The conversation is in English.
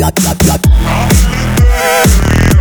Yat, yat, yat.